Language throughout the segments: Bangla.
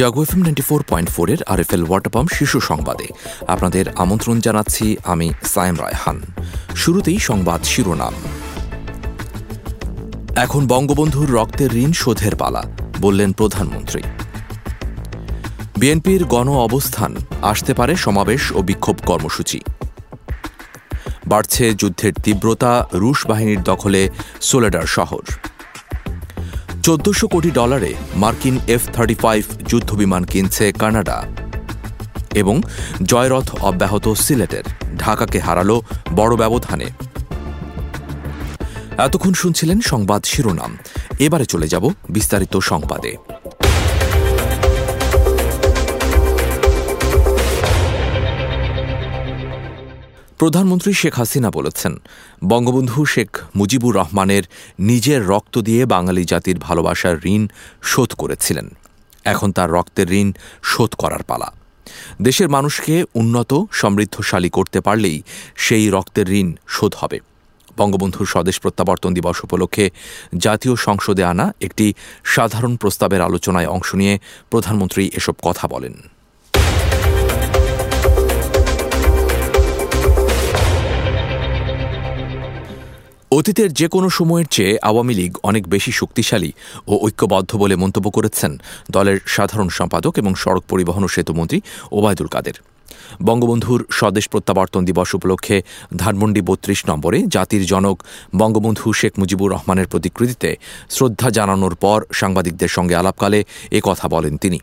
Jago FM ninety four point ফোরের আর এফ এল ওয়াটারপাম্প শিশু সংবাদে। আপনাদের আমন্ত্রণ জানাচ্ছি আমি সায়েম রায়হান। শুরুতেই সংবাদ শিরোনাম। এখন বঙ্গবন্ধুর রক্তের ঋণ শোধের পালা, বললেন প্রধানমন্ত্রী। বিএনপির গণ অবস্থান, আসতে পারে সমাবেশ ও বিক্ষোভ কর্মসূচি। বাড়ছে যুদ্ধের তীব্রতা, রুশ বাহিনীর দখলে সোলেডার শহর। চোদ্দশো কোটি ডলারে মার্কিন এফ থার্টি ফাইভ যুদ্ধবিমান কিনছে কানাডা এবং জয়রথ অব্যাহত সিলেটের, ঢাকাকে হারালো বড় ব্যবধানে। এতক্ষণ শুনছিলেন সংবাদ শিরোনাম। এবারে চলে যাব বিস্তারিত সংবাদে। প্রধানমন্ত্রী শেখ হাসিনা বলেছেন, বঙ্গবন্ধু শেখ মুজিবুর রহমানের নিজের রক্ত দিয়ে বাঙালি জাতির ভালোবাসার ঋণ শোধ করেছিলেন। এখন তার রক্তের ঋণ শোধ করার পালা। দেশের মানুষকে উন্নত, সমৃদ্ধশালী করতে পারলেই সেই রক্তের ঋণ শোধ হবে। বঙ্গবন্ধুর স্বদেশ প্রত্যাবর্তন দিবস উপলক্ষে জাতীয় সংসদে আনা একটি সাধারণ প্রস্তাবের আলোচনায় অংশ নিয়ে প্রধানমন্ত্রী এসব কথা বলেন। অতীতের যে কোনো সময়ের চেয়ে আওয়ামী লীগ অনেক বেশি শক্তিশালী ও ঐক্যবদ্ধ বলে মন্তব্য করেছেন দলের সাধারণ সম্পাদক এবং সড়ক পরিবহন ও সেতুমন্ত্রী ওবায়দুল কাদের। বঙ্গবন্ধুর স্বদেশ প্রত্যাবর্তন দিবস উপলক্ষে ধানমন্ডি বত্রিশ নম্বরে জাতির জনক বঙ্গবন্ধু শেখ মুজিবুর রহমানের প্রতিকৃতিতে শ্রদ্ধা জানানোর পর সাংবাদিকদের সঙ্গে আলাপকালে কথা বলেন তিনি।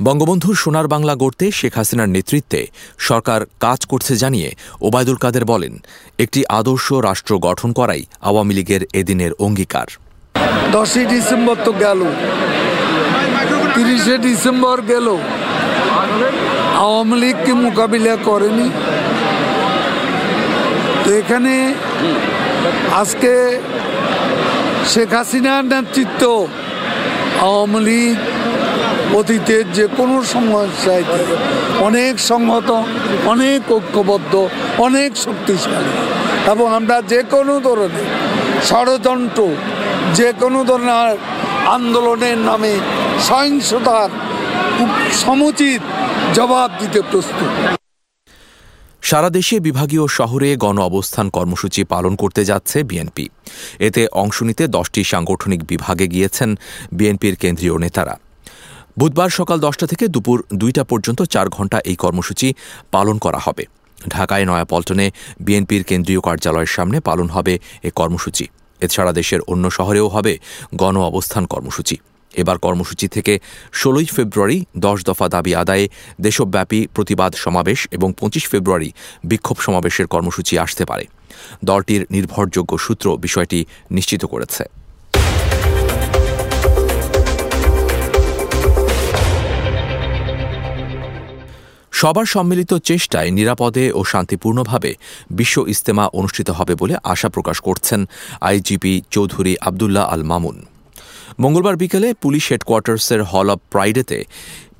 বঙ্গবন্ধুর সোনার বাংলা গড়তে শেখ হাসিনার নেতৃত্বে সরকার কাজ করছে জানিয়ে ওবায়দুল কাদের বলেন, একটি আদর্শ রাষ্ট্র গঠন করাই আওয়ামী লীগের এদিনের অঙ্গীকার। দশই ডিসেম্বর তো গেল। তিরিশে ডিসেম্বর গেল। আওয়ামী লীগ কি মোকাবিলা করেনি। তো এখানে আজকে শেখ হাসিনার নেতৃত্ব আওয়ামী লীগ অতীতের যে কোনো সমস্যায় অনেক সংহত, অনেক ঐক্যবদ্ধ, অনেক শক্তিশালী। এবং আমরা যে কোনো ধরনের ষড়যন্ত্র, যে কোনো ধরনের আন্দোলনের নামে সহিংসতার সমুচিত জবাব দিতে প্রস্তুত। সারা দেশে বিভাগীয় শহরে গণ অবস্থান কর্মসূচি পালন করতে যাচ্ছে বিএনপি। এতে অংশ নিতে দশটি সাংগঠনিক বিভাগে গিয়েছেন বিএনপির কেন্দ্রীয় নেতারা। বুধবার সকাল দশটা থেকে দুপুর দুইটা পর্যন্ত চার ঘণ্টা এই কর্মসূচি পালন করা হবে। ঢাকায় নয়াপল্টনে বিএনপির কেন্দ্রীয় কার্যালয়ের সামনে পালন হবে এ কর্মসূচি। এছাড়া দেশের অন্য শহরেও হবে গণ অবস্থান কর্মসূচি। এবার কর্মসূচি থেকে ষোলোই ফেব্রুয়ারি দশ দফা দাবি আদায়ে দেশব্যাপী প্রতিবাদ সমাবেশ এবং পঁচিশ ফেব্রুয়ারি বিক্ষোভ সমাবেশের কর্মসূচি আসতে পারে। দলটির নির্ভরযোগ্য সূত্র বিষয়টি নিশ্চিত করেছে। সবার সম্মিলিত চেষ্টায় নিরাপদে ও শান্তিপূর্ণভাবে বিশ্ব ইস্তেমা অনুষ্ঠিত হবে বলে আশা প্রকাশ করছেন আইজিপি চৌধুরী আবদুল্লাহ আল মামুন। মঙ্গলবার বিকেলে পুলিশ হেডকোয়ার্টার্সের হল অব প্রাইডেতে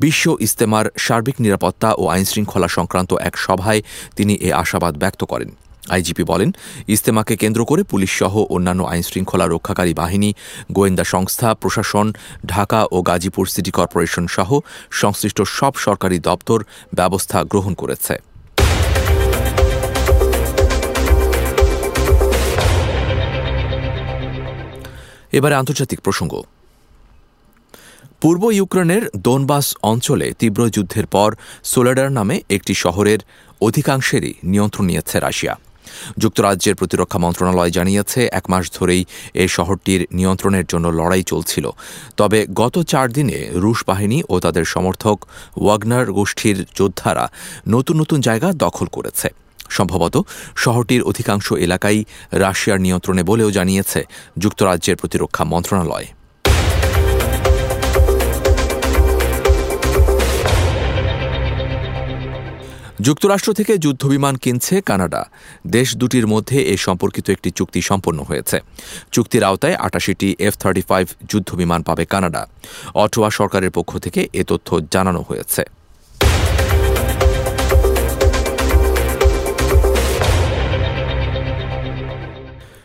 বিশ্ব ইস্তেমার সার্বিক নিরাপত্তা ও আইনশৃঙ্খলা সংক্রান্ত এক সভায় তিনি এ আশাবাদ ব্যক্ত করেন। আইজিপি বলেন ইস্তেমাকে কেন্দ্র করে পুলিশসহ অন্যান্য আইনশৃঙ্খলা রক্ষাকারী বাহিনী, গোয়েন্দা সংস্থা, প্রশাসন, ঢাকা ও গাজীপুর সিটি কর্পোরেশন সহ সংশ্লিষ্ট সব সরকারি দপ্তর ব্যবস্থা গ্রহণ করেছে। এবারে আন্তর্জাতিক প্রসঙ্গ। পূর্ব ইউক্রেনের দোনবাস অঞ্চলে তীব্র যুদ্ধের পর সোলেডার নামে একটি শহরের অধিকাংশেরই নিয়ন্ত্রণ নিয়েছে রাশিয়া। যুক্তরাজ্যের প্রতিরক্ষা মন্ত্রণালয় জানিয়েছে, এক মাস ধরেই এই শহরটির নিয়ন্ত্রণের জন্য লড়াই চলছিল। তবে গত চার দিনে রুশ বাহিনী ও তাদের সমর্থক ওয়াগনার গোষ্ঠীর যোদ্ধারা নতুন নতুন জায়গা দখল করেছে। সম্ভবত শহরটির অধিকাংশ এলাকাই রাশিয়ার নিয়ন্ত্রণে বলেও জানিয়েছে যুক্তরাজ্যের প্রতিরক্ষা মন্ত্রণালয়। যুক্তরাষ্ট্র থেকে যুদ্ধবিমান কিনছে কানাডা। দেশ দুটির মধ্যে এ সম্পর্কিত একটি চুক্তি সম্পন্ন হয়েছে। চুক্তির আওতায় আটাশিটি এফ থার্টি ফাইভ যুদ্ধবিমান পাবে কানাডা। অটোয়া সরকারের পক্ষ থেকে এ তথ্য জানানো হয়েছে।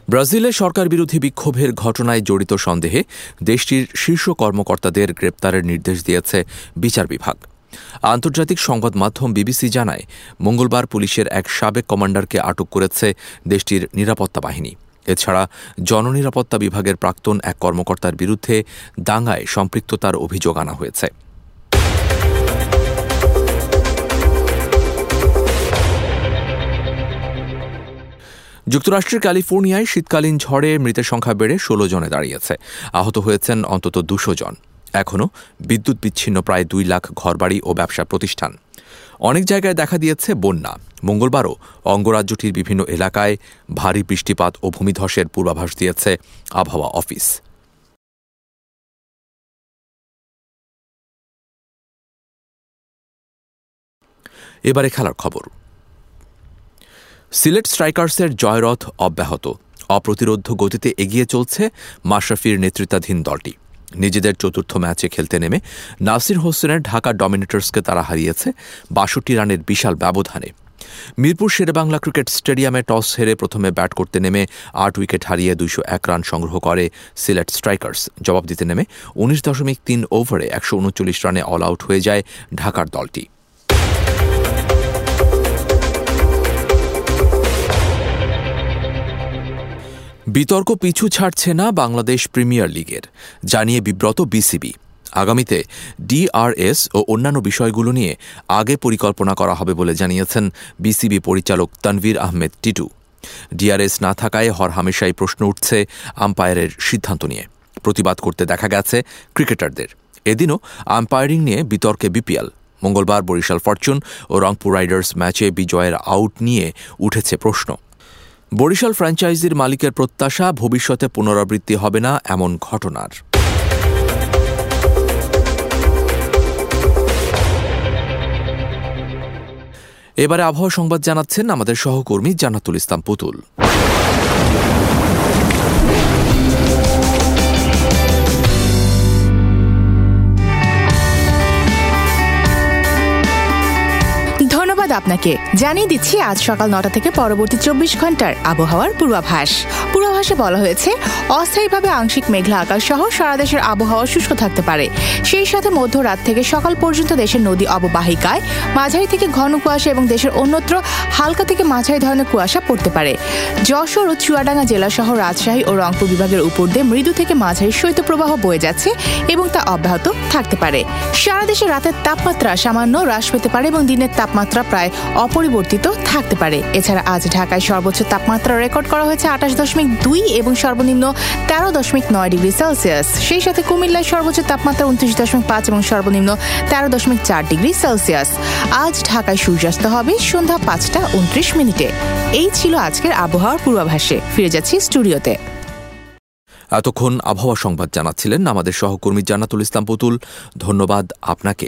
ব্রাজিলে সরকার বিরোধী বিক্ষোভের ঘটনায় জড়িত সন্দেহে দেশটির শীর্ষ কর্মকর্তাদের গ্রেপ্তারের নির্দেশ দিয়েছে বিচার বিভাগ। আন্তর্জাতিক সংবাদ মাধ্যম বিবিসি জানায়, মঙ্গলবার পুলিশের এক সাবেক কমান্ডারকে আটক করেছে দেশটির নিরাপত্তা বাহিনী। এছাড়া জননিরাপত্তা বিভাগের প্রাক্তন এক কর্মকর্তার বিরুদ্ধে দাঙ্গায় সম্পৃক্ততার অভিযোগ আনা হয়েছে। যুক্তরাষ্ট্রের ক্যালিফোর্নিয়ায় শীতকালীন ঝড়ে মৃতের সংখ্যা বেড়ে ষোলো জনে দাঁড়িয়েছে। আহত হয়েছেন অন্তত দুশো জন। এখনও বিদ্যুৎ বিচ্ছিন্ন প্রায় দুই লাখ ঘরবাড়ি ও ব্যবসা প্রতিষ্ঠান। অনেক জায়গায় দেখা দিয়েছে বন্যা। মঙ্গলবারও অঙ্গরাজ্যটির বিভিন্ন এলাকায় ভারী বৃষ্টিপাত ও ভূমিধসের পূর্বাভাস দিয়েছে আবহাওয়া অফিস। এবারে খেলার খবর। সিলেট স্ট্রাইকার্সের জয়রথ অব্যাহত। অপ্রতিরোধ গতিতে এগিয়ে চলছে মাশরাফির নেতৃত্বাধীন দলটি। নিজেদের চতুর্থ ম্যাচে খেলতে নেমে নাসির হোসেনের ঢাকা ডমিনেটর্সকে তারা হারিয়েছে বাষট্টি রানের বিশাল ব্যবধানে। মিরপুর শেরেবাংলা ক্রিকেট স্টেডিয়ামে টস হেরে প্রথমে ব্যাট করতে নেমে আট উইকেট হারিয়ে দুইশো এক রান সংগ্রহ করে সিলেট স্ট্রাইকার্স। জবাব দিতে নেমে উনিশ দশমিক তিন ওভারে একশো উনচল্লিশ রানে অল আউট হয়ে যায় ঢাকার দলটি। বিতর্ক পিছু ছাড়ছে না বাংলাদেশ প্রিমিয়ার লিগের, জানিয়ে বিব্রত বিসিবি। আগামীতে ডিআরএস ও অন্যান্য বিষয়গুলো নিয়ে আগে পরিকল্পনা করা হবে বলে জানিয়েছেন বিসিবি পরিচালক তানভীর আহমেদ টিটু। ডিআরএস না থাকায় হরহামেশাই প্রশ্ন উঠছে আম্পায়ারের সিদ্ধান্ত নিয়ে। প্রতিবাদ করতে দেখা গেছে ক্রিকেটারদের। এদিনও আম্পায়ারিং নিয়ে বিতর্কে বিপিএল। মঙ্গলবার বরিশাল ফরচুন ও রংপুর রাইডার্স ম্যাচে বিজয়ের আউট নিয়ে উঠেছে প্রশ্ন। বরিশাল ফ্র্যাঞ্চাইজির মালিকের প্রত্যাশা ভবিষ্যতে পুনরাবৃত্তি হবে না এমন ঘটনার। এবারে আবহাওয়া সংবাদ জানাচ্ছেন আমাদের সহকর্মী জান্নাতুল ইসলাম পুতুল। আপনাকে। জানিয়ে দিচ্ছি আজ সকাল নটা থেকে পরবর্তী চব্বিশ ঘণ্টার আবহাওয়ার পূর্বাভাস। পূর্বাভাসে বলা হয়েছে, অস্থায়ীভাবে আংশিক মেঘলা আকাশ সহ সারা দেশের আবহাওয়া শুষ্ক থাকতে পারে। সেই সাথে মধ্যরাত থেকে সকাল পর্যন্ত দেশের নদী অববাহিকায়, মাঝারি থেকে ঘন কুয়াশা এবং দেশের অন্যত্র হালকা থেকে মাঝারি ধরনের কুয়াশা পড়তে পারে। যশোর ও চুয়াডাঙ্গা জেলা সহ রাজশাহী ও রংপুর বিভাগের উপর দিয়ে মৃদু থেকে মাঝারি শৈত্যপ্রবাহ বয়ে যাচ্ছে এবং তা অব্যাহত থাকতে পারে। সারা দেশে রাতের তাপমাত্রা সামান্য হ্রাস পেতে পারে এবং দিনের তাপমাত্রা প্রায় অপরিবর্তিত থাকতে পারে। এছাড়া আজ ঢাকায় সর্বোচ্চ তাপমাত্রা রেকর্ড করা হয়েছে আঠাশ দশমিক দুই এবং সর্বনিম্ন তেরো দশমিক নয় ডিগ্রি সেলসিয়াস। সেই সাথে কুমিল্লায় সর্বোচ্চ তাপমাত্রা উনত্রিশ দশমিক পাঁচ এবং সর্বনিম্ন তেরো দশমিক চার ডিগ্রি সেলসিয়াস। আজ ঢাকায় সূর্যাস্ত হবে সন্ধ্যা পাঁচটা উনত্রিশ মিনিটে। এই ছিল আজকের আবহাওয়ার পূর্বাভাসে। ফিরে যাচ্ছি স্টুডিওতে। এতক্ষণ আবহাওয়া সংবাদ জানাচ্ছিলেন আমাদের সহকর্মী জান্নাতুল ইসলাম পুতুল। ধন্যবাদ আপনাকে।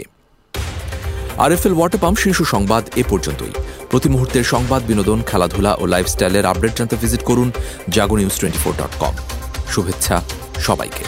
আরএফএল ওয়াটার পাম্প শীর্ষ সংবাদ এ পর্যন্তই। প্রতি মুহূর্তের সংবাদ, বিনোদন, খেলাধুলা ও লাইফস্টাইলের আপডেট জানতে ভিজিট করুন Jago News twenty four dot com শুভেচ্ছা সবাইকে।